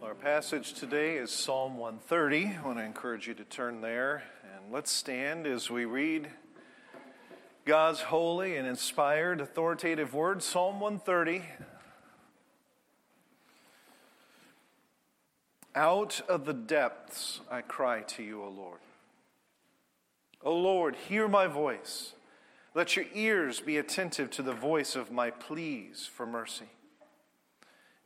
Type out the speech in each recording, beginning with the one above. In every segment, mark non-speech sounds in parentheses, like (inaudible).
Our passage today is Psalm 130. I want to encourage you to turn there and let's stand as we read God's holy and inspired authoritative word, Psalm 130. Out of the depths I cry to you, O Lord. O Lord, hear my voice. Let your ears be attentive to the voice of my pleas for mercy.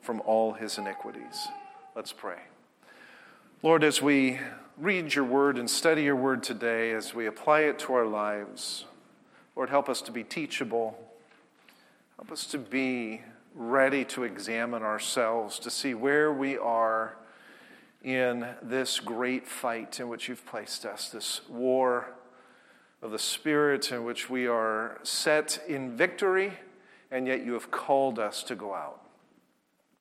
from all his iniquities. Let's pray. Lord, as we read your word and study your word today, as we apply it to our lives, Lord, help us to be teachable. Help us to be ready to examine ourselves, to see where we are in this great fight in which you've placed us, this war of the Spirit in which we are set in victory, and yet you have called us to go out.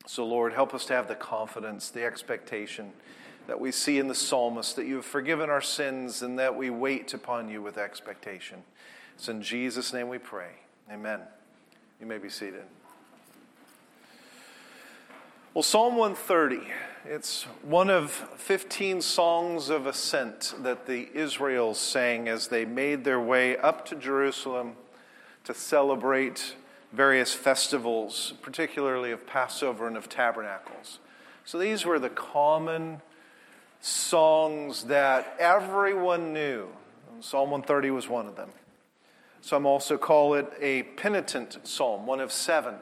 So, Lord, help us to have the confidence, the expectation that we see in the psalmist that you have forgiven our sins and that we wait upon you with expectation. It's in Jesus' name we pray. Amen. You may be seated. Well, Psalm 130, it's one of 15 songs of ascent that the Israels sang as they made their way up to Jerusalem to celebrate various festivals, particularly of Passover and of tabernacles. So these were the common songs that everyone knew. Psalm 130 was one of them. Some also call it a penitent psalm, one of seven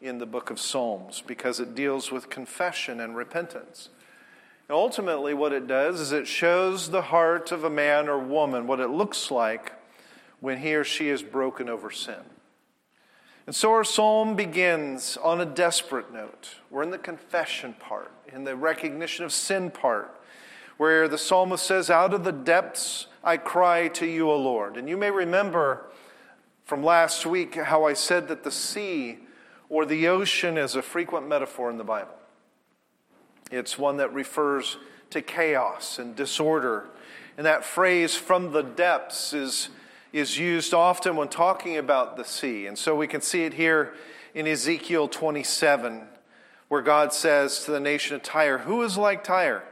in the book of Psalms, because it deals with confession and repentance. And ultimately, what it does is it shows the heart of a man or woman, what it looks like when he or she is broken over sin. And so our psalm begins on a desperate note. We're in the confession part, in the recognition of sin part, where the psalmist says, Out of the depths I cry to you, O Lord. And you may remember from last week how I said that the sea or the ocean is a frequent metaphor in the Bible. It's one that refers to chaos and disorder. And that phrase, from the depths, is is used often when talking about the sea. And so we can see it here in Ezekiel 27, where God says to the nation of Tyre, Who is like Tyre?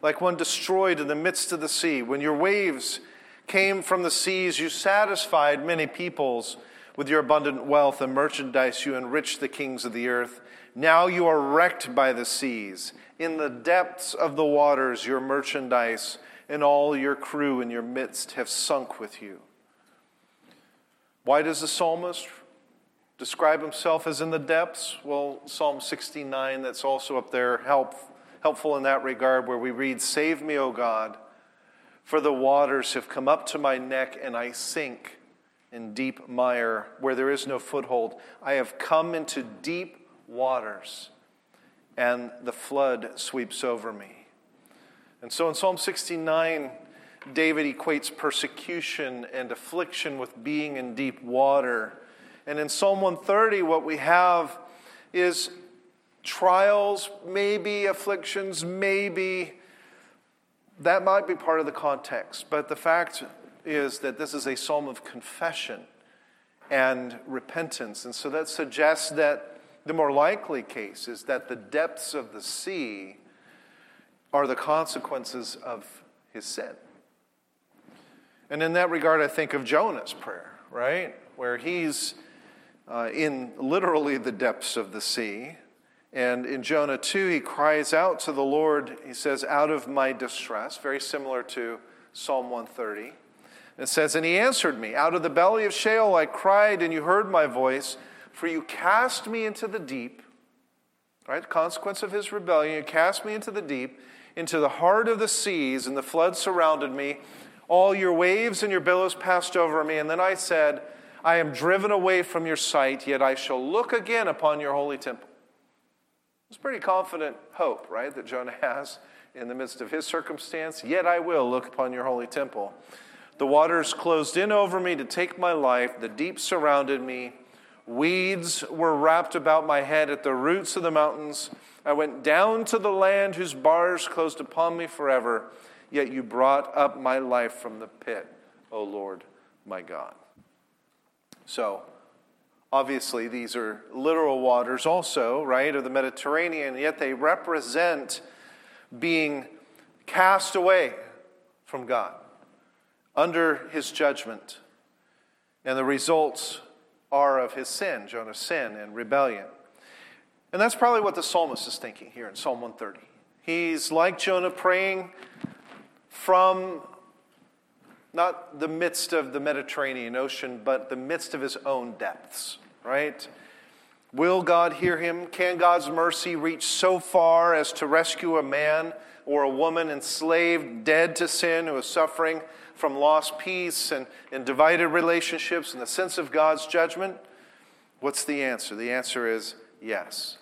Like one destroyed in the midst of the sea. When your waves came from the seas, you satisfied many peoples with your abundant wealth and merchandise, you enriched the kings of the earth. Now you are wrecked by the seas. In the depths of the waters, your merchandise and all your crew in your midst have sunk with you. Why does the psalmist describe himself as in the depths? Well, Psalm 69, that's also up there, help, helpful in that regard, where we read, Save me, O God, for the waters have come up to my neck, and I sink in deep mire where there is no foothold. I have come into deep waters, and the flood sweeps over me. And so in Psalm 69, David equates persecution and affliction with being in deep water. And in Psalm 130, what we have is trials, maybe afflictions, maybe. That might be part of the context. But the fact is that this is a psalm of confession and repentance. And so that suggests that the more likely case is that the depths of the sea are the consequences of his sin. And in that regard, I think of Jonah's prayer, right? Where he's uh, in literally the depths of the sea. And in Jonah 2, he cries out to the Lord, he says, out of my distress, very similar to Psalm 130. It says, And he answered me, Out of the belly of Sheol I cried, and you heard my voice, for you cast me into the deep. Right? Consequence of his rebellion, you cast me into the deep, into the heart of the seas, and the flood surrounded me. All your waves and your billows passed over me. And then I said, I am driven away from your sight, yet I shall look again upon your holy temple. It's pretty confident hope, right, that Jonah (laughs) has in the midst of his circumstance. Yet I will look upon your holy temple. The waters closed in over me to take my life, the deep surrounded me. Weeds were wrapped about my head at the roots of the mountains. I went down to the land whose bars closed upon me forever. Yet you brought up my life from the pit, O Lord my God. So, obviously, these are literal waters also, right, of the Mediterranean, yet they represent being cast away from God under his judgment. And the results are of his sin, Jonah's sin and rebellion. And that's probably what the psalmist is thinking here in Psalm 130. He's like Jonah praying from not the midst of the Mediterranean Ocean, but the midst of his own depths, right? Will God hear him? Can God's mercy reach so far as to rescue a man or a woman enslaved, dead to sin, who is suffering from lost peace and, and divided relationships and the sense of God's judgment? What's the answer? The answer is yes.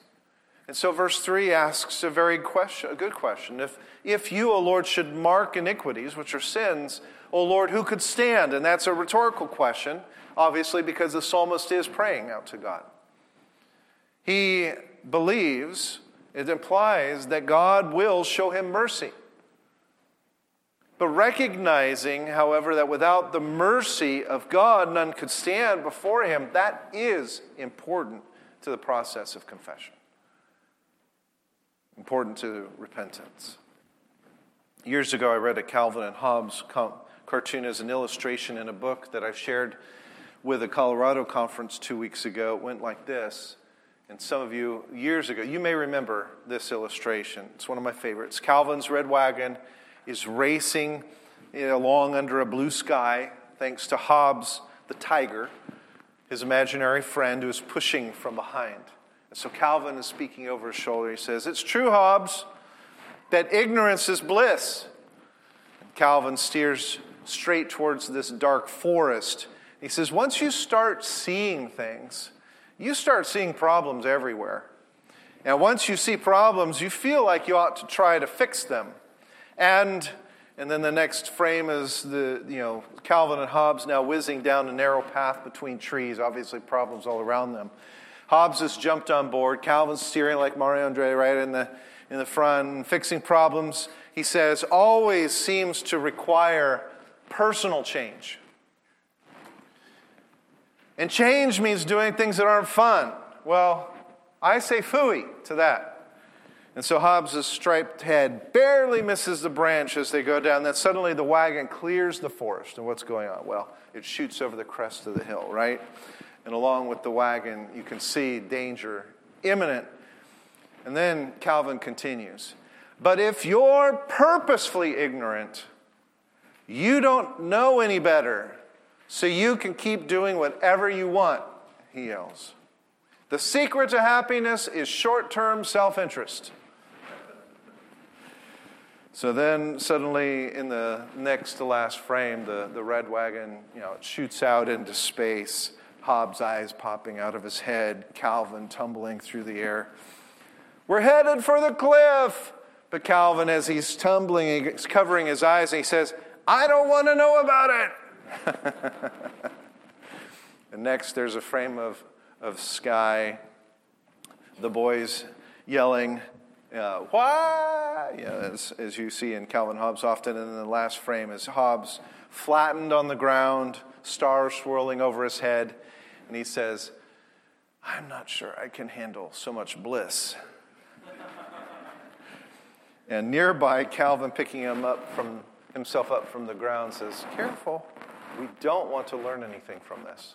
And so verse 3 asks a very question, a good question. If, if you, O Lord, should mark iniquities, which are sins, O Lord, who could stand? And that's a rhetorical question, obviously, because the psalmist is praying out to God. He believes, it implies that God will show him mercy. But recognizing, however, that without the mercy of God, none could stand before him, that is important to the process of confession important to repentance. Years ago, I read a Calvin and Hobbes cartoon as an illustration in a book that I shared with a Colorado conference two weeks ago. It went like this. And some of you, years ago, you may remember this illustration. It's one of my favorites. Calvin's red wagon is racing along under a blue sky, thanks to Hobbes, the tiger, his imaginary friend who is pushing from behind. So Calvin is speaking over his shoulder. He says, It's true, Hobbes, that ignorance is bliss. And Calvin steers straight towards this dark forest. He says, Once you start seeing things, you start seeing problems everywhere. And once you see problems, you feel like you ought to try to fix them. And and then the next frame is the, you know, Calvin and Hobbes now whizzing down a narrow path between trees, obviously problems all around them. Hobbes has jumped on board. Calvin's steering like Mario Andretti right in the, in the front, fixing problems. He says, always seems to require personal change. And change means doing things that aren't fun. Well, I say fooey to that. And so Hobbes' striped head barely misses the branch as they go down. Then suddenly the wagon clears the forest. And what's going on? Well, it shoots over the crest of the hill, right? And along with the wagon, you can see danger imminent. And then Calvin continues But if you're purposefully ignorant, you don't know any better, so you can keep doing whatever you want, he yells. The secret to happiness is short term self interest. So then, suddenly, in the next to last frame, the, the red wagon, you know, shoots out into space. Hobbes' eyes popping out of his head, Calvin tumbling through the air. We're headed for the cliff. But Calvin, as he's tumbling, he's covering his eyes, and he says, I don't want to know about it. (laughs) and next, there's a frame of, of sky, the boys yelling, uh, why? Yeah, as, as you see in Calvin Hobbes often. And in the last frame is Hobbes flattened on the ground, stars swirling over his head and he says, I'm not sure I can handle so much bliss. (laughs) and nearby, Calvin, picking him up from himself up from the ground, says, Careful, we don't want to learn anything from this.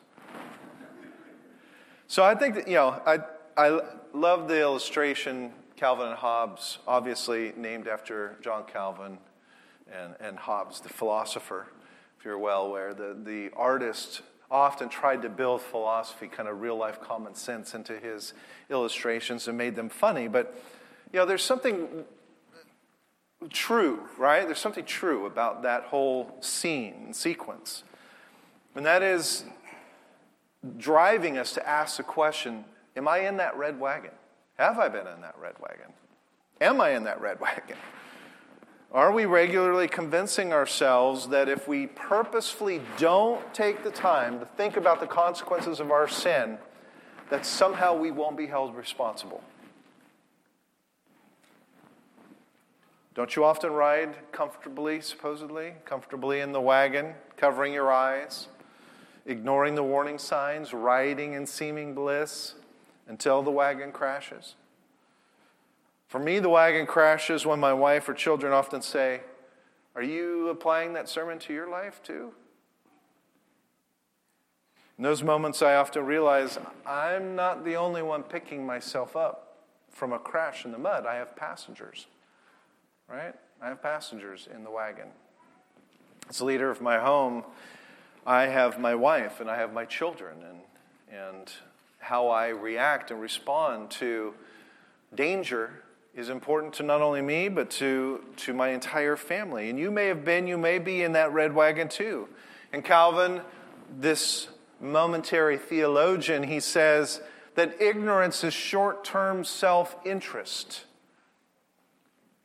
So I think that, you know, I, I love the illustration, Calvin and Hobbes, obviously named after John Calvin and, and Hobbes, the philosopher, if you're well aware. The, the artist often tried to build philosophy, kind of real life common sense, into his illustrations and made them funny. But, you know, there's something true, right? There's something true about that whole scene sequence. And that is driving us to ask the question Am I in that red wagon? Have I been in that red wagon? Am I in that red (laughs) wagon? Are we regularly convincing ourselves that if we purposefully don't take the time to think about the consequences of our sin, that somehow we won't be held responsible? Don't you often ride comfortably, supposedly, comfortably in the wagon, covering your eyes, ignoring the warning signs, riding in seeming bliss until the wagon crashes? For me, the wagon crashes when my wife or children often say, Are you applying that sermon to your life too? In those moments, I often realize I'm not the only one picking myself up from a crash in the mud. I have passengers, right? I have passengers in the wagon. As leader of my home, I have my wife and I have my children, and, and how I react and respond to danger is important to not only me, but to, to my entire family. And you may have been, you may be in that red wagon too. And Calvin, this momentary theologian, he says that ignorance is short term self interest.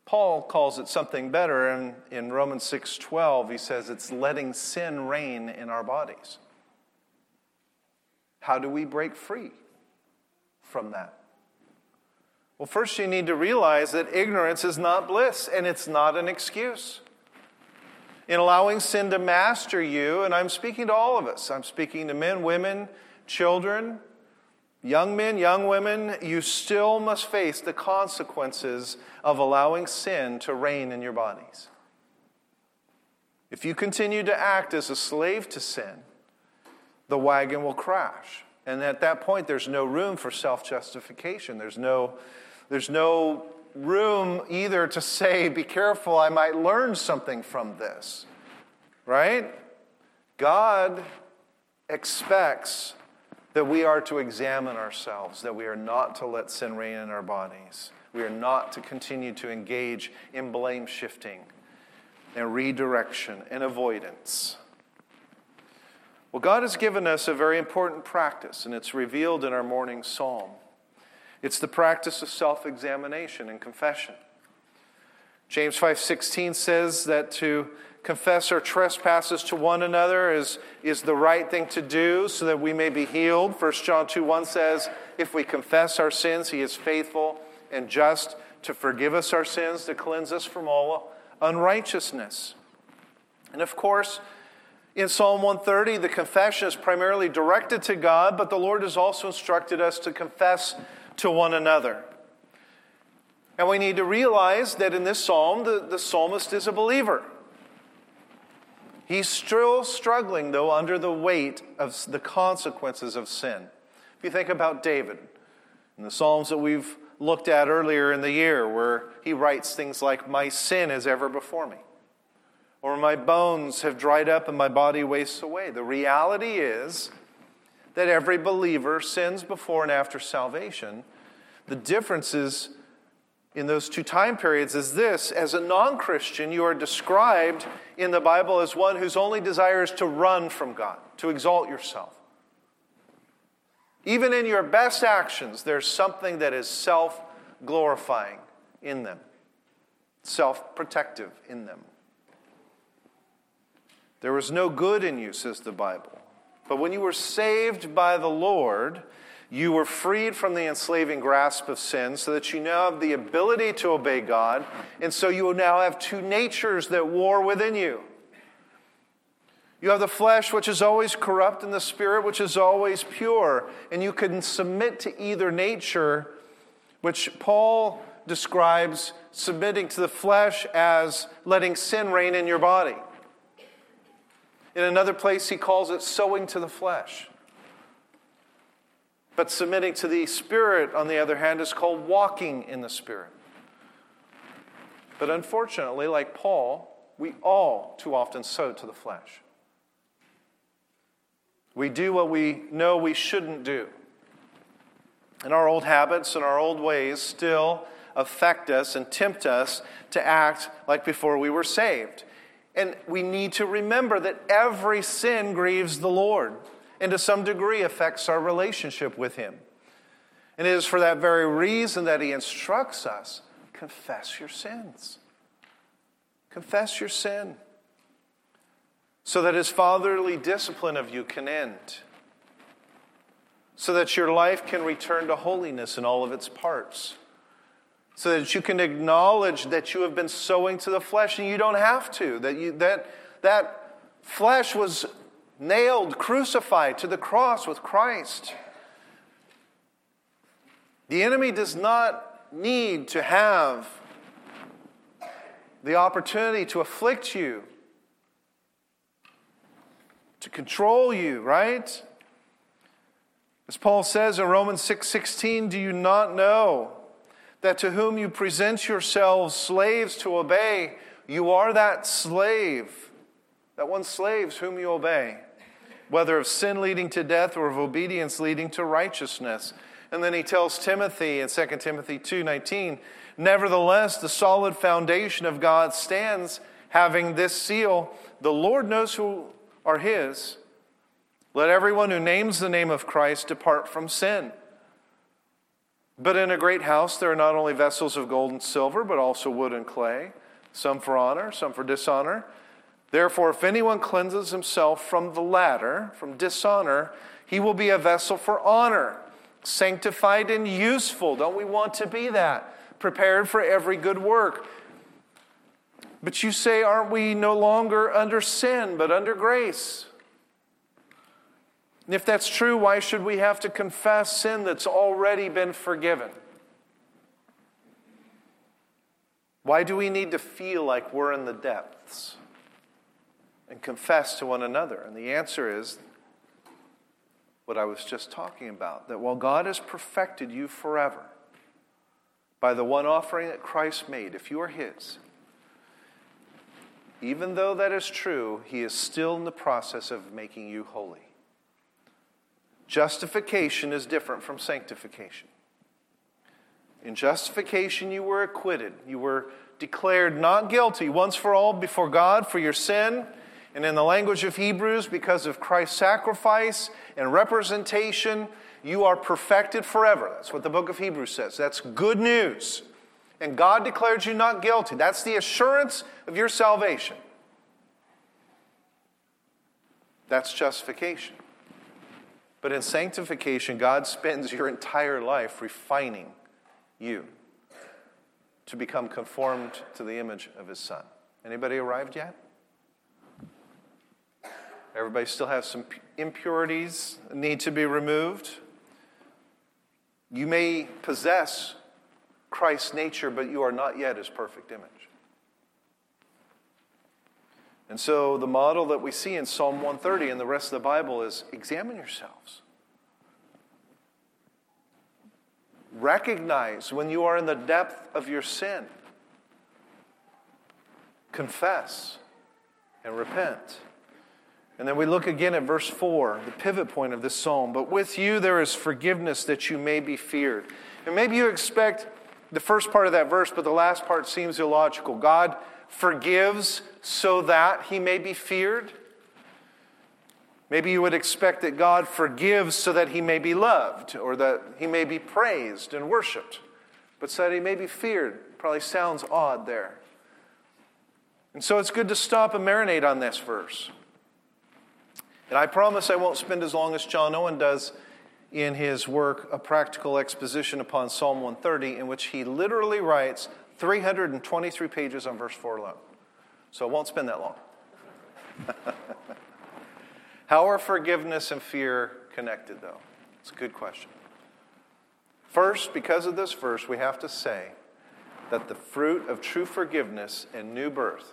Paul calls it something better in, in Romans 6:12 he says it's letting sin reign in our bodies. How do we break free from that? Well, first, you need to realize that ignorance is not bliss and it's not an excuse. In allowing sin to master you, and I'm speaking to all of us, I'm speaking to men, women, children, young men, young women, you still must face the consequences of allowing sin to reign in your bodies. If you continue to act as a slave to sin, the wagon will crash. And at that point, there's no room for self justification. There's no there's no room either to say, be careful, I might learn something from this. Right? God expects that we are to examine ourselves, that we are not to let sin reign in our bodies. We are not to continue to engage in blame shifting and redirection and avoidance. Well, God has given us a very important practice, and it's revealed in our morning psalm. It's the practice of self-examination and confession. James 5:16 says that to confess our trespasses to one another is, is the right thing to do so that we may be healed. 1 John 2 1 says, If we confess our sins, he is faithful and just to forgive us our sins, to cleanse us from all unrighteousness. And of course, in Psalm 130, the confession is primarily directed to God, but the Lord has also instructed us to confess to one another. And we need to realize that in this psalm, the, the psalmist is a believer. He's still struggling, though, under the weight of the consequences of sin. If you think about David, in the Psalms that we've looked at earlier in the year, where he writes things like, My sin is ever before me, or My bones have dried up and my body wastes away. The reality is that every believer sins before and after salvation. The differences in those two time periods is this as a non Christian, you are described in the Bible as one whose only desire is to run from God, to exalt yourself. Even in your best actions, there's something that is self glorifying in them, self protective in them. There was no good in you, says the Bible. But when you were saved by the Lord, you were freed from the enslaving grasp of sin so that you now have the ability to obey God. And so you now have two natures that war within you. You have the flesh, which is always corrupt, and the spirit, which is always pure. And you can submit to either nature, which Paul describes submitting to the flesh as letting sin reign in your body. In another place, he calls it sowing to the flesh. But submitting to the Spirit, on the other hand, is called walking in the Spirit. But unfortunately, like Paul, we all too often sow to the flesh. We do what we know we shouldn't do. And our old habits and our old ways still affect us and tempt us to act like before we were saved. And we need to remember that every sin grieves the Lord and to some degree affects our relationship with Him. And it is for that very reason that he instructs us confess your sins. Confess your sin so that his fatherly discipline of you can end, so that your life can return to holiness in all of its parts, so that you can acknowledge that you have been sowing to the flesh and you don't have to, that, you, that, that flesh was nailed, crucified to the cross with Christ. The enemy does not need to have the opportunity to afflict you, to control you, right? As Paul says in Romans 6 16, do you not know that to whom you present yourselves slaves to obey, you are that slave, that one slaves whom you obey, whether of sin leading to death or of obedience leading to righteousness? And then he tells Timothy in 2 Timothy 2:19, "Nevertheless, the solid foundation of God stands, having this seal: the Lord knows who are his. Let everyone who names the name of Christ depart from sin." But in a great house there are not only vessels of gold and silver, but also wood and clay, some for honor, some for dishonor. Therefore, if anyone cleanses himself from the latter, from dishonor, he will be a vessel for honor sanctified and useful. Don't we want to be that? Prepared for every good work. But you say, aren't we no longer under sin, but under grace? And if that's true, why should we have to confess sin that's already been forgiven? Why do we need to feel like we're in the depths and confess to one another? And the answer is what I was just talking about that while God has perfected you forever by the one offering that Christ made, if you are His, even though that is true, He is still in the process of making you holy. Justification is different from sanctification. In justification, you were acquitted. You were declared not guilty once for all before God for your sin and in the language of Hebrews, because of Christ's sacrifice and representation, you are perfected forever. That's what the book of Hebrews says. That's good news. And God declared you not guilty. That's the assurance of your salvation. That's justification. But in sanctification, God spends your entire life refining you to become conformed to the image of his son. Anybody arrived yet? Everybody still has some impurities need to be removed. You may possess Christ's nature, but you are not yet his perfect image. And so the model that we see in Psalm 130 and the rest of the Bible is examine yourselves. Recognize when you are in the depth of your sin. Confess and repent. And then we look again at verse 4, the pivot point of this psalm. But with you there is forgiveness that you may be feared. And maybe you expect the first part of that verse, but the last part seems illogical. God forgives so that he may be feared. Maybe you would expect that God forgives so that he may be loved or that he may be praised and worshiped. But so that he may be feared probably sounds odd there. And so it's good to stop and marinate on this verse. And I promise I won't spend as long as John Owen does in his work, A Practical Exposition upon Psalm 130, in which he literally writes 323 pages on verse 4 alone. So I won't spend that long. (laughs) How are forgiveness and fear connected, though? It's a good question. First, because of this verse, we have to say that the fruit of true forgiveness and new birth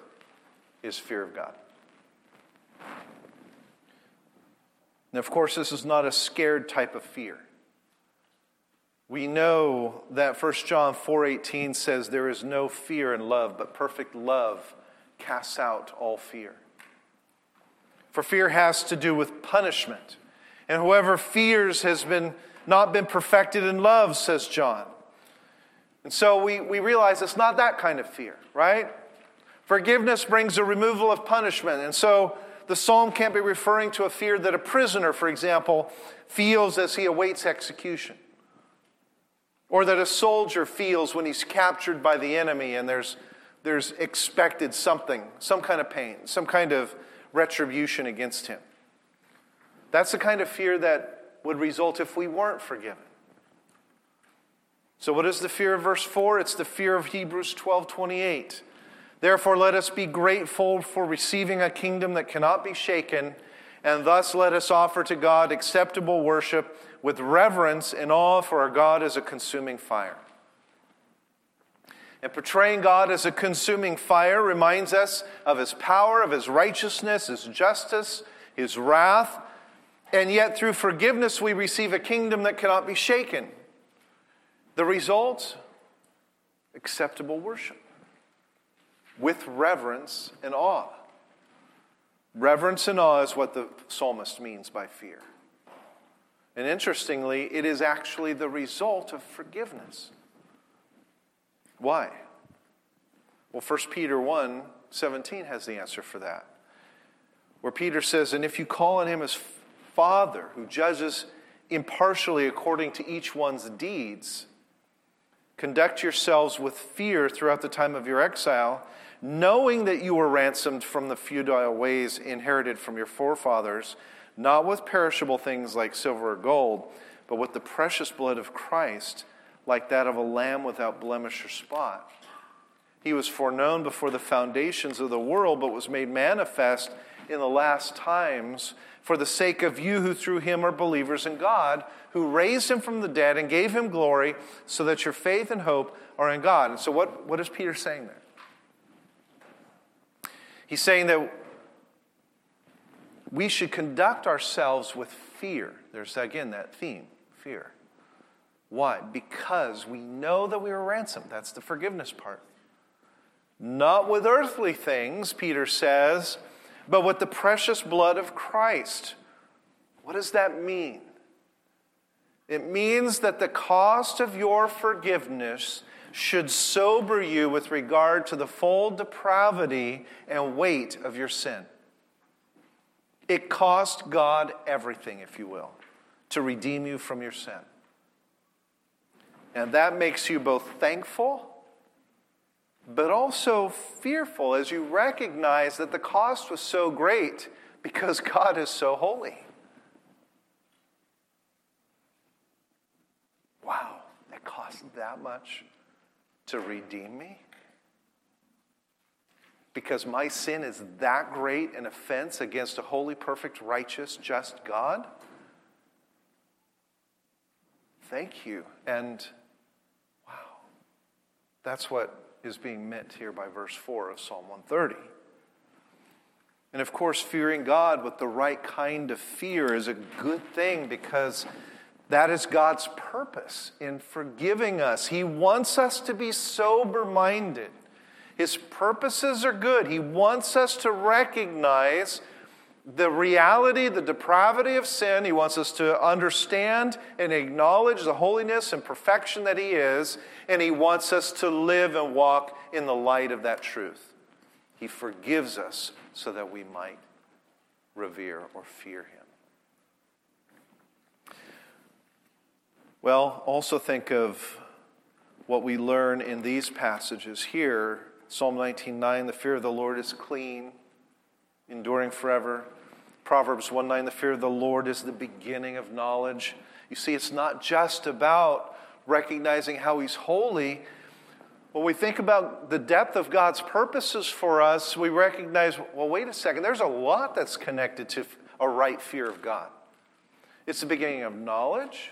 is fear of God. And of course, this is not a scared type of fear. We know that 1 John 4:18 says there is no fear in love, but perfect love casts out all fear. For fear has to do with punishment. And whoever fears has been not been perfected in love, says John. And so we, we realize it's not that kind of fear, right? Forgiveness brings a removal of punishment. And so the psalm can't be referring to a fear that a prisoner, for example, feels as he awaits execution. Or that a soldier feels when he's captured by the enemy and there's, there's expected something, some kind of pain, some kind of retribution against him. That's the kind of fear that would result if we weren't forgiven. So, what is the fear of verse 4? It's the fear of Hebrews 12 28. Therefore, let us be grateful for receiving a kingdom that cannot be shaken, and thus let us offer to God acceptable worship with reverence and awe, for our God is a consuming fire. And portraying God as a consuming fire reminds us of his power, of his righteousness, his justice, his wrath. And yet, through forgiveness, we receive a kingdom that cannot be shaken. The result acceptable worship with reverence and awe. Reverence and awe is what the psalmist means by fear. And interestingly, it is actually the result of forgiveness. Why? Well, 1 Peter 1 17 has the answer for that. Where Peter says, And if you call on him as Father, who judges impartially according to each one's deeds, conduct yourselves with fear throughout the time of your exile, knowing that you were ransomed from the futile ways inherited from your forefathers not with perishable things like silver or gold, but with the precious blood of Christ, like that of a lamb without blemish or spot. He was foreknown before the foundations of the world, but was made manifest in the last times for the sake of you who through him are believers in God, who raised him from the dead and gave him glory, so that your faith and hope are in God. And so, what, what is Peter saying there? He's saying that we should conduct ourselves with fear. There's again that theme fear. Why? Because we know that we were ransomed. That's the forgiveness part. Not with earthly things, Peter says, but with the precious blood of Christ. What does that mean? It means that the cost of your forgiveness should sober you with regard to the full depravity and weight of your sin. It cost God everything, if you will, to redeem you from your sin. And that makes you both thankful, but also fearful as you recognize that the cost was so great because (laughs) God is so holy. Wow, it cost that much to redeem me? because my sin is that great an offense against a holy, perfect, righteous, just God? Thank you. And wow, that's what is being meant here by verse 4 of Psalm 130. And of course, fearing God with the right kind of fear is a good thing because that is God's purpose in forgiving us. He wants us to be sober minded. His purposes are good. He wants us to recognize the reality, the depravity of sin. He wants us to understand and acknowledge the holiness and perfection that He is, and He wants us to live and walk in the light of that truth. He forgives us so that we might revere or fear Him. Well, also think of what we learn in these passages here Psalm 19:9, the fear of the Lord is clean, enduring forever. Proverbs 1:9, the fear of the Lord is the beginning of knowledge. You see, it's not just about recognizing how He's holy. When we think about the depth of God's purposes for us, we recognize, well, wait a second, there's a lot that's connected to a right fear of God. It's the beginning of knowledge.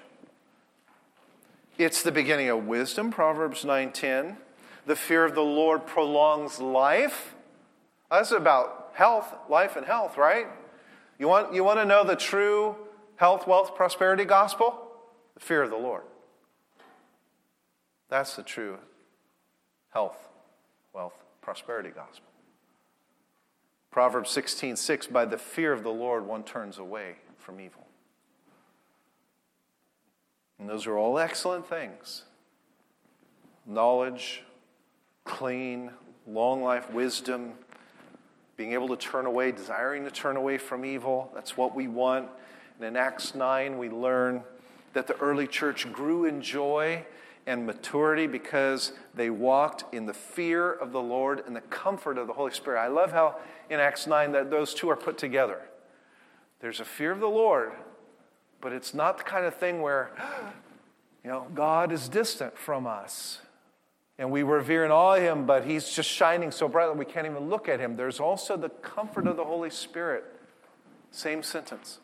It's the beginning of wisdom, Proverbs 9:10. The fear of the Lord prolongs life. That's about health, life and health, right? You want, you want to know the true health, wealth, prosperity gospel? The fear of the Lord. That's the true health, wealth, prosperity gospel. Proverbs 16:6 6, by the fear of the Lord, one turns away from evil. And those are all excellent things knowledge, clean, long life wisdom, being able to turn away, desiring to turn away from evil. That's what we want. And in Acts 9, we learn that the early church grew in joy and maturity because they walked in the fear of the Lord and the comfort of the Holy Spirit. I love how in Acts 9 that those two are put together. There's a fear of the Lord, but it's not the kind of thing where, (gasps) you know, God is distant from us and we revere and awe him, but he's just shining so bright that we can't even look at him. There's also the comfort of the Holy Spirit. Same sentence.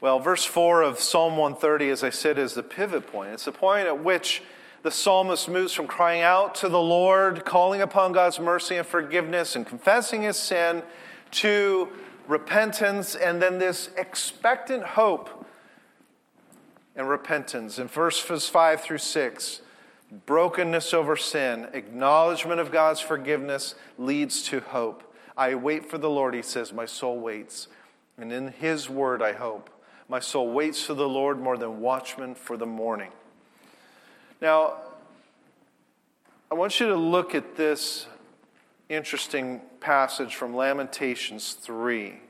Well, verse 4 of Psalm 130, as I said, is the pivot point. It's the point at which the psalmist moves from crying out to the Lord, calling upon God's mercy and forgiveness, and confessing his sin, to repentance, and then this expectant hope and repentance. In verses 5 through 6, brokenness over sin, acknowledgement of God's forgiveness leads to hope. I wait for the Lord, he says, my soul waits. And in his word I hope. My soul waits for the Lord more than watchmen for the morning. Now, I want you to look at this interesting passage from Lamentations 3.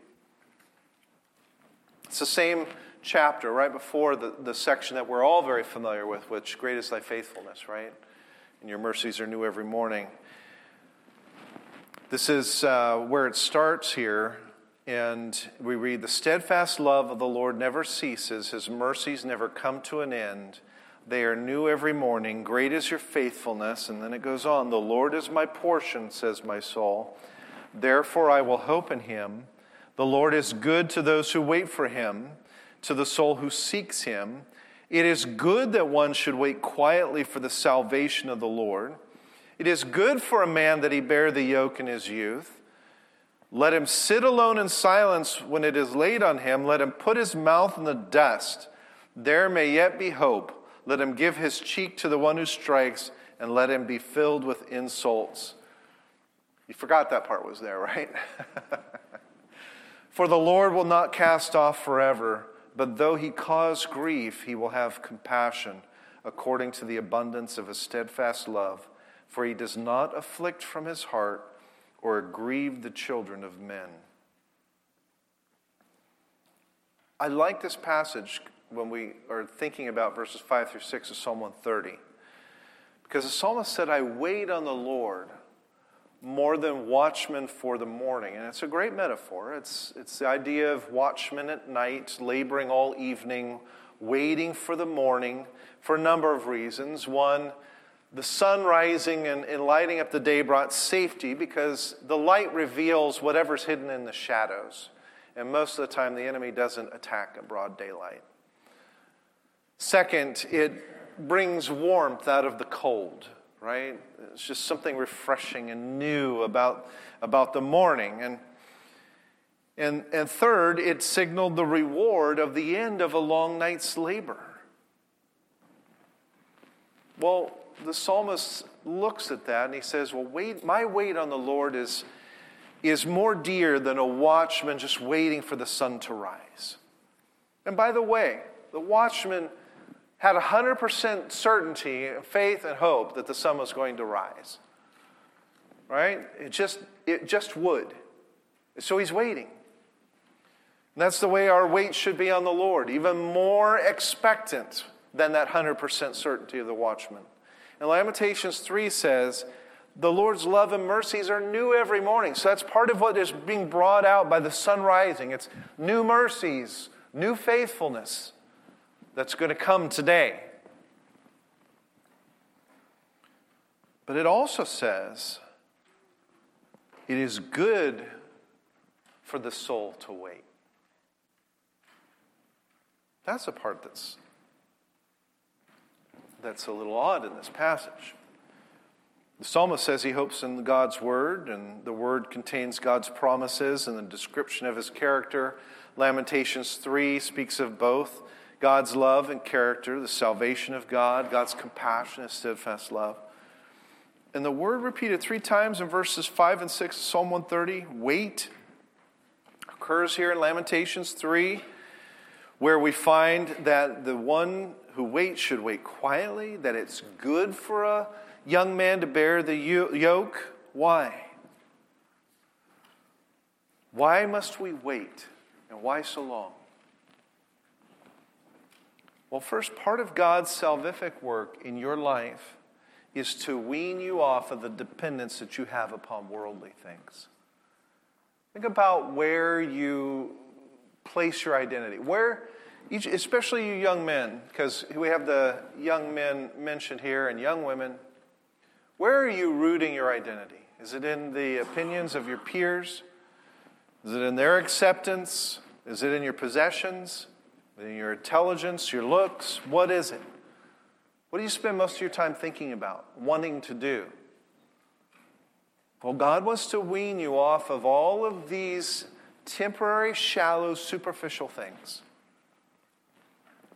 It's the same chapter right before the, the section that we're all very familiar with, which great is thy faithfulness, right? And your mercies are new every morning. This is uh, where it starts here and we read, The steadfast love of the Lord never ceases, his mercies never come to an end. They are new every morning. Great is your faithfulness. And then it goes on, The Lord is my portion, says my soul. Therefore I will hope in him. The Lord is good to those who wait for him, to the soul who seeks him. It is good that one should wait quietly for the salvation of the Lord. It is good for a man that he bear the yoke in his youth. Let him sit alone in silence when it is laid on him. Let him put his mouth in the dust. There may yet be hope. Let him give his cheek to the one who strikes, and let him be filled with insults. You forgot that part was there, (laughs) right? For the Lord will not cast off forever, but though he cause grief, he will have compassion according to the abundance of his steadfast love. For he does not afflict from his heart or grieve the children of men. I like this passage when we are thinking about verses 5 through 6 of Psalm 130. Because the psalmist said, I wait on the Lord more than watchmen for the morning. And it's a great metaphor. It's, it's the idea of watchmen at night, laboring all evening, waiting for the morning for a number of reasons. One, the sun rising and, and, lighting up the day brought safety because the light reveals whatever's hidden in the shadows. And most of the time, the enemy doesn't attack at broad daylight. Second, it brings warmth out of the cold, right? It's just something refreshing and new about, about the morning. And, and, and third, it signaled the reward of the end of a long night's labor. Well, the psalmist looks at that and he says, Well, wait, my wait on the Lord is, is more dear than a watchman just waiting for the sun to rise. And by the way, the watchman had 100% certainty, faith, and hope that the sun was going to rise. Right? It just, it just would. So he's waiting. And that's the way our wait should be on the Lord, even more expectant than that 100% certainty of the watchman. And Lamentations 3 says, the Lord's love and mercies are new every morning. So that's part of what is being brought out by the sun rising. It's new mercies, new faithfulness that's going to come today. But it also says it is good for the soul to wait. That's a part that's that's a little odd in this passage. The psalmist says he hopes in God's word, and the word contains God's promises and the description of his character. Lamentations 3 speaks of both God's love and character, the salvation of God, God's compassion and steadfast love. And the word repeated three times in verses 5 and 6 of Psalm 130, wait, occurs here in Lamentations 3, where we find that the one who waits should wait quietly, that it's good for a young man to bear the yoke. Why? Why must we wait? And why so long? Well, first, part of God's salvific work in your life is to wean you off of the dependence that you have upon worldly things. Think about where you place your identity. Where, especially you young men, because we have the young men mentioned here and young women, where are you rooting your identity? Is it in the opinions of your peers? Is it in their acceptance? Is it in your possessions? Your intelligence, your looks? What is it? What do you spend most of your time thinking about, wanting to do? Well, God wants to wean you off of all of these temporary, shallow, superficial things.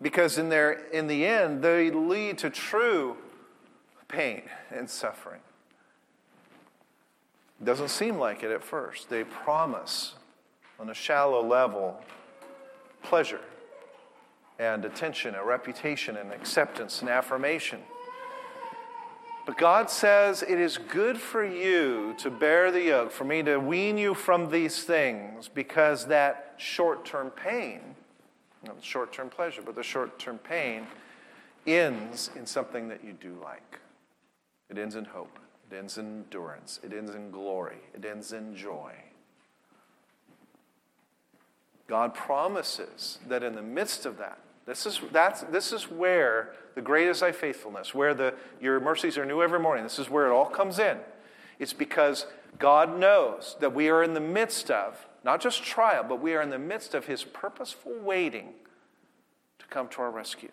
Because in, their, in the end, they lead to true pain and suffering. It doesn't seem like it at first. They promise, on a shallow level, pleasure and attention, a reputation and acceptance and affirmation. But God says it is good for you to bear the yoke, for me to wean you from these things, because that short term pain, not short term pleasure, but the short term pain, ends in something that you do like. It ends in hope, it ends in endurance, it ends in glory, it ends in joy. God promises that in the midst of that, this is, that's, this is where the great is thy faithfulness, where the, your mercies are new every morning. This is where it all comes in. It's because God knows that we are in the midst of, not just trial, but we are in the midst of his purposeful waiting to come to our rescue.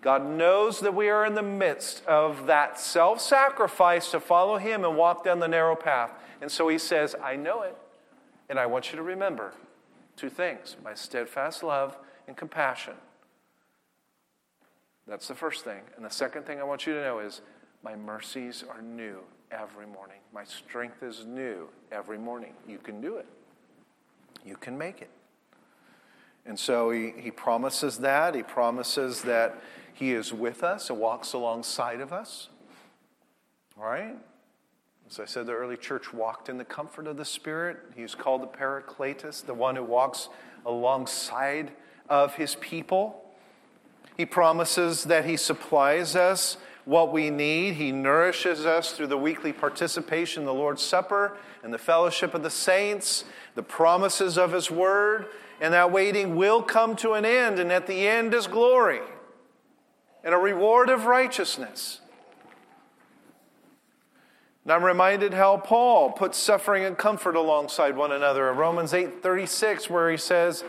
God knows that we are in the midst of that self sacrifice to follow him and walk down the narrow path. And so he says, I know it, and I want you to remember two things my steadfast love and compassion. That's the first thing. And the second thing I want you to know is my mercies are new every morning. My strength is new every morning. You can do it, you can make it. And so he, he promises that. He promises that he is with us and walks alongside of us. All right? As I said, the early church walked in the comfort of the Spirit. He's called the Paracletus, the one who walks alongside of his people. He promises that he supplies us what we need. He nourishes us through the weekly participation in the Lord's Supper and the fellowship of the saints, the promises of his word, and that waiting will come to an end, and at the end is glory and a reward of righteousness. And I'm reminded how Paul puts suffering and comfort alongside one another in Romans 8:36 where he says,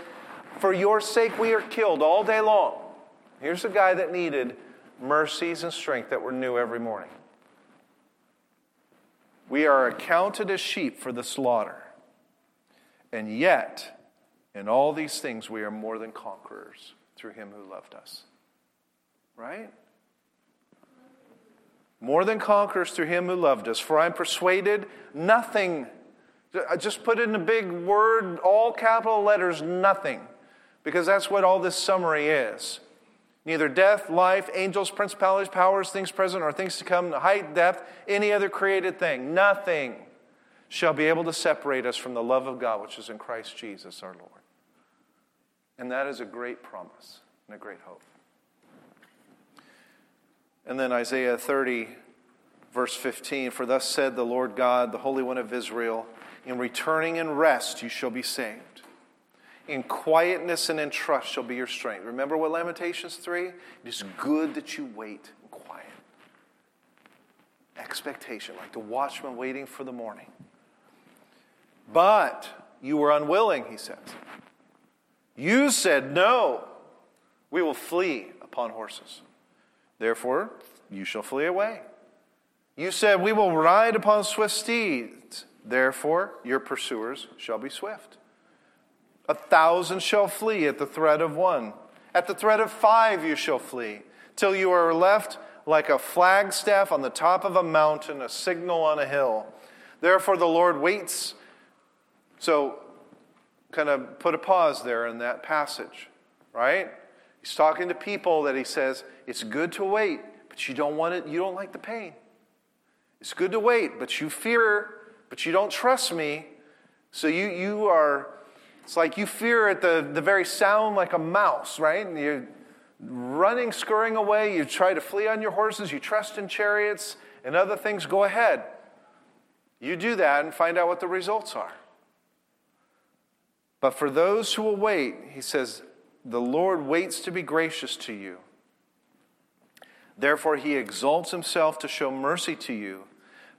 "For your sake we are killed all day long." Here's a guy that needed mercies and strength that were new every morning. We are accounted as sheep for the slaughter. And yet, in all these things, we are more than conquerors through him who loved us. Right? More than conquerors through him who loved us. For I'm persuaded nothing, I just put in a big word, all capital letters, nothing, because that's what all this summary is. Neither death, life, angels, principalities, powers, things present, or things to come, height, depth, any other created thing, nothing shall be able to separate us from the love of God which is in Christ Jesus our Lord. And that is a great promise and a great hope. And then Isaiah 30, verse 15 For thus said the Lord God, the Holy One of Israel, in returning and rest you shall be saved. In quietness and in trust shall be your strength. Remember what Lamentations 3? It is good that you wait in quiet. Expectation, like the watchman waiting for the morning. But you were unwilling, he says. You said, No, we will flee upon horses. Therefore, you shall flee away. You said, We will ride upon swift steeds. Therefore, your pursuers shall be swift. A thousand shall flee at the threat of one. At the threat of five you shall flee, till you are left like a flagstaff on the top of a mountain, a signal on a hill. Therefore, the Lord waits. So, kind of put a pause there in that passage, right? He's talking to people that he says, it's good to wait, but you don't want it, you don't like the pain. It's good to wait, but you fear, but you don't trust me. So you, you are It's like you fear at the, the very sound like a mouse, right? And you're running, scurrying away. You try to flee on your horses. You trust in chariots and other things. Go ahead. You do that and find out what the results are. But for those who will wait, he says, the Lord waits to be gracious to you. Therefore, he exalts himself to show mercy to you.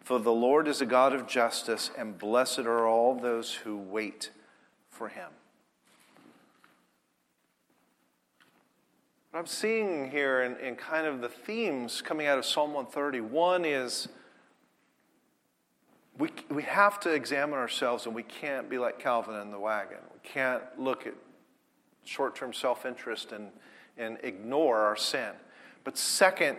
For the Lord is a God of justice, and blessed are all those who wait for him. What I'm seeing here in, in kind of the themes coming out of Psalm 130 one is we, we have to examine ourselves and we can't be like Calvin in the wagon. We can't look at short term self interest and, and ignore our sin. But second,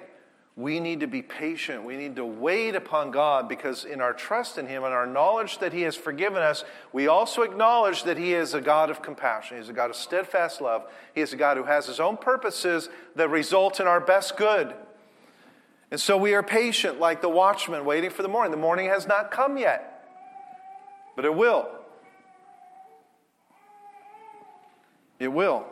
we need to be patient. We need to wait upon God because in our trust in Him and our knowledge that He has forgiven us, we also acknowledge that He is a God of compassion. He's a God of steadfast love. He is a God who has His own purposes that result in our best good. And so we are patient like the watchman waiting for the morning. The morning has not come yet, but it will. It will.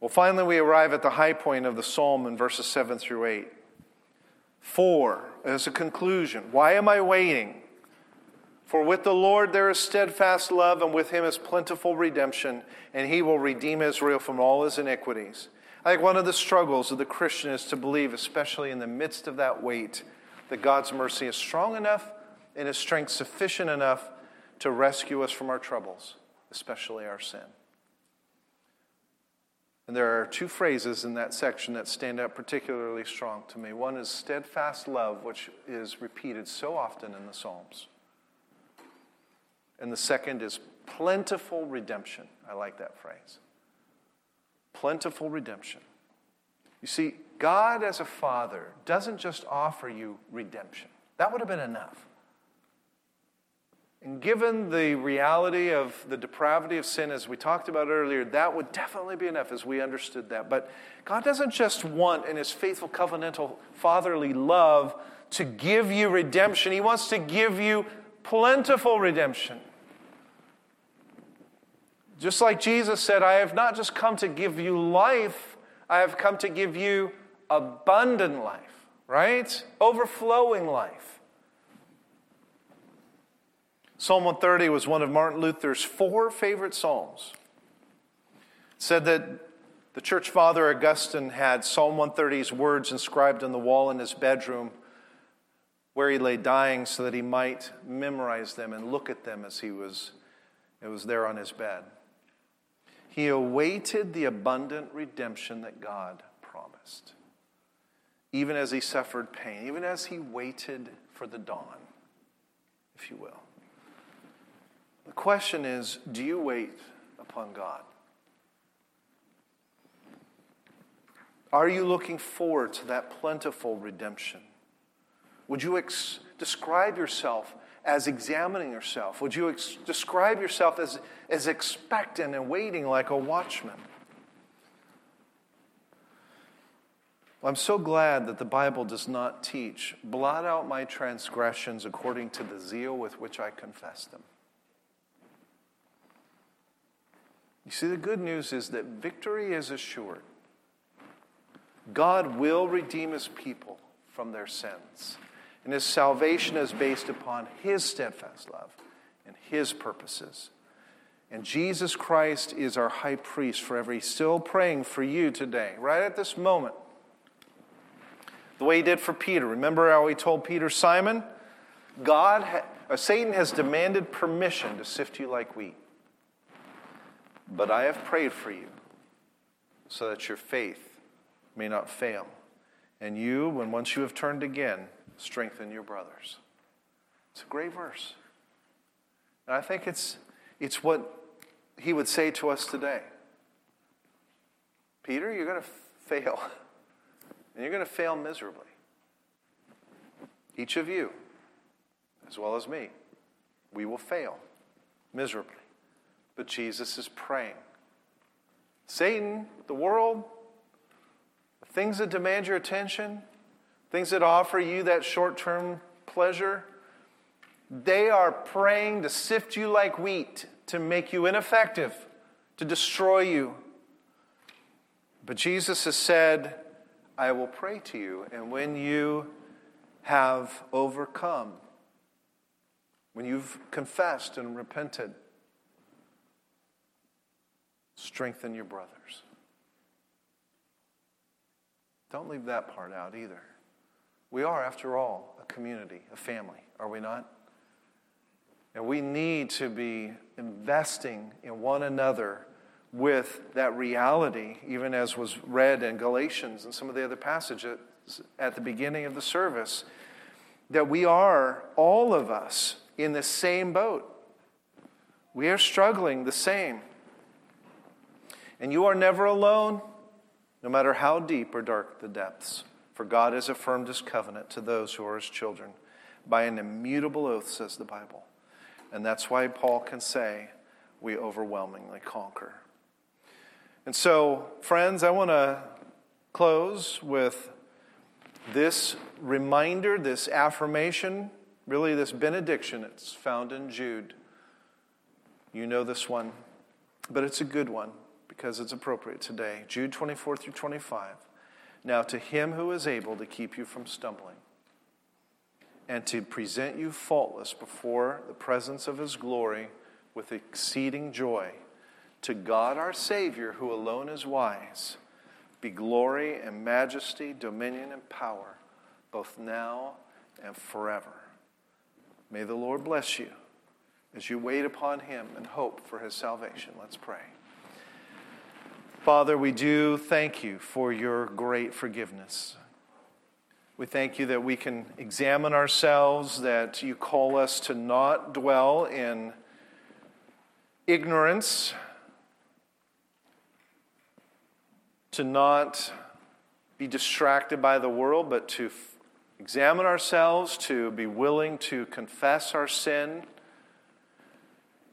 Well, finally, we arrive at the high point of the psalm in verses 7 through 8. Four, as a conclusion, why am I waiting? For with the Lord there is steadfast love, and with him is plentiful redemption, and he will redeem Israel from all his iniquities. I think one of the struggles of the Christian is to believe, especially in the midst of that wait, that God's mercy is strong enough and his strength sufficient enough to rescue us from our troubles, especially our sin. And there are two phrases in that section that stand out particularly strong to me. One is steadfast love, which is repeated so often in the Psalms. And the second is plentiful redemption. I like that phrase. Plentiful redemption. You see, God as a father doesn't just offer you redemption, that would have been enough. And given the reality of the depravity of sin, as we talked about earlier, that would definitely be enough as we understood that. But God doesn't just want, in His faithful covenantal fatherly love, to give you redemption, He wants to give you plentiful redemption. Just like Jesus said, I have not just come to give you life, I have come to give you abundant life, right? Overflowing life. Psalm 130 was one of Martin Luther's four favorite psalms. It said that the church father Augustine had Psalm 130's words inscribed on the wall in his bedroom where he lay dying so that he might memorize them and look at them as he was, it was there on his bed. He awaited the abundant redemption that God promised, even as he suffered pain, even as he waited for the dawn, if you will. The question is do you wait upon God? Are you looking forward to that plentiful redemption? Would you ex- describe yourself as examining yourself? Would you ex- describe yourself as, as expectant and waiting like a watchman? I'm so glad that the Bible does not teach, blot out my transgressions according to the zeal with which I confess them. You see, the good news is that victory is assured. God will redeem his people from their sins. And his salvation is based upon his steadfast love and his purposes. And Jesus Christ is our high priest forever. He's still praying for you today, right at this moment. The way he did for Peter. Remember how he told Peter, Simon, God, ha- uh, Satan has demanded permission to sift you like wheat. But I have prayed for you so that your faith may not fail. And you, when once you have turned again, strengthen your brothers. It's a great verse. And I think it's, it's what he would say to us today Peter, you're going to fail. And (laughs) you're going to fail miserably. Each of you, as well as me, we will fail miserably. But Jesus is praying. Satan, the world, the things that demand your attention, things that offer you that short term pleasure, They are praying to sift you like wheat, to make you ineffective, to destroy you. But Jesus has said, I will pray to you. And when you have overcome, when you've confessed and repented, strengthen your brothers. Don't leave that part out either. We are, after all, a community, a family, are we not? And we need to be investing in one another with that reality, even as was read in Galatians and some of the other passages at the beginning of the service, that we are, all of us, in the same boat. We are struggling the same. And you are never alone, no matter how deep or dark the depths. For God has affirmed his covenant to those who are his children by an immutable oath, says the Bible. And that's why Paul can say, we overwhelmingly conquer. And so, friends, I want to close with this reminder, this affirmation, really this benediction. It's found in Jude. You know this one, but it's a good one because it's appropriate today. Jude 24 through 25. Now, to him who is able to keep you from stumbling and to present you faultless before the presence of his glory with exceeding joy to God our Savior, who alone is wise, be glory and majesty, dominion and power, both now and forever. May the Lord bless you as you wait upon him and hope for his salvation. Let's pray. Father, we do thank you for your great forgiveness. We thank you that we can examine ourselves, that you call us to not dwell in ignorance to not be distracted by the world, but to f- examine ourselves, to be willing to confess our sin,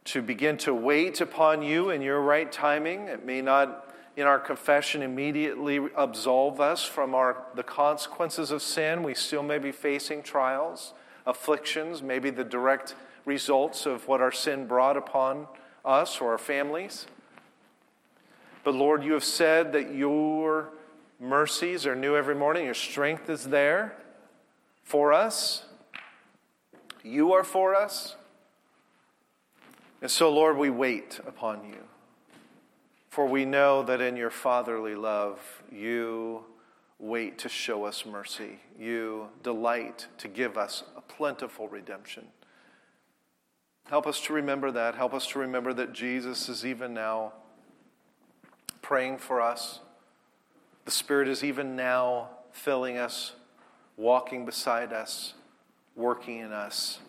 to begin to wait upon you in your right timing. It may not, in our confession, immediately absolve us from our, the consequences of sin. We still may be facing trials, afflictions, maybe the direct results of what our sin brought upon us or our families. But Lord, you have said that your mercies are new every morning, your strength is there for us. You are for us. And so, Lord, we wait upon you. For we know that in your fatherly love, you wait to show us mercy. You delight to give us a plentiful redemption. Help us to remember that. Help us to remember that Jesus is even now praying for us. The Spirit is even now filling us, walking beside us, working in us.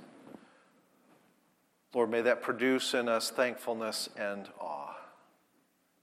Lord, may that produce in us thankfulness and awe.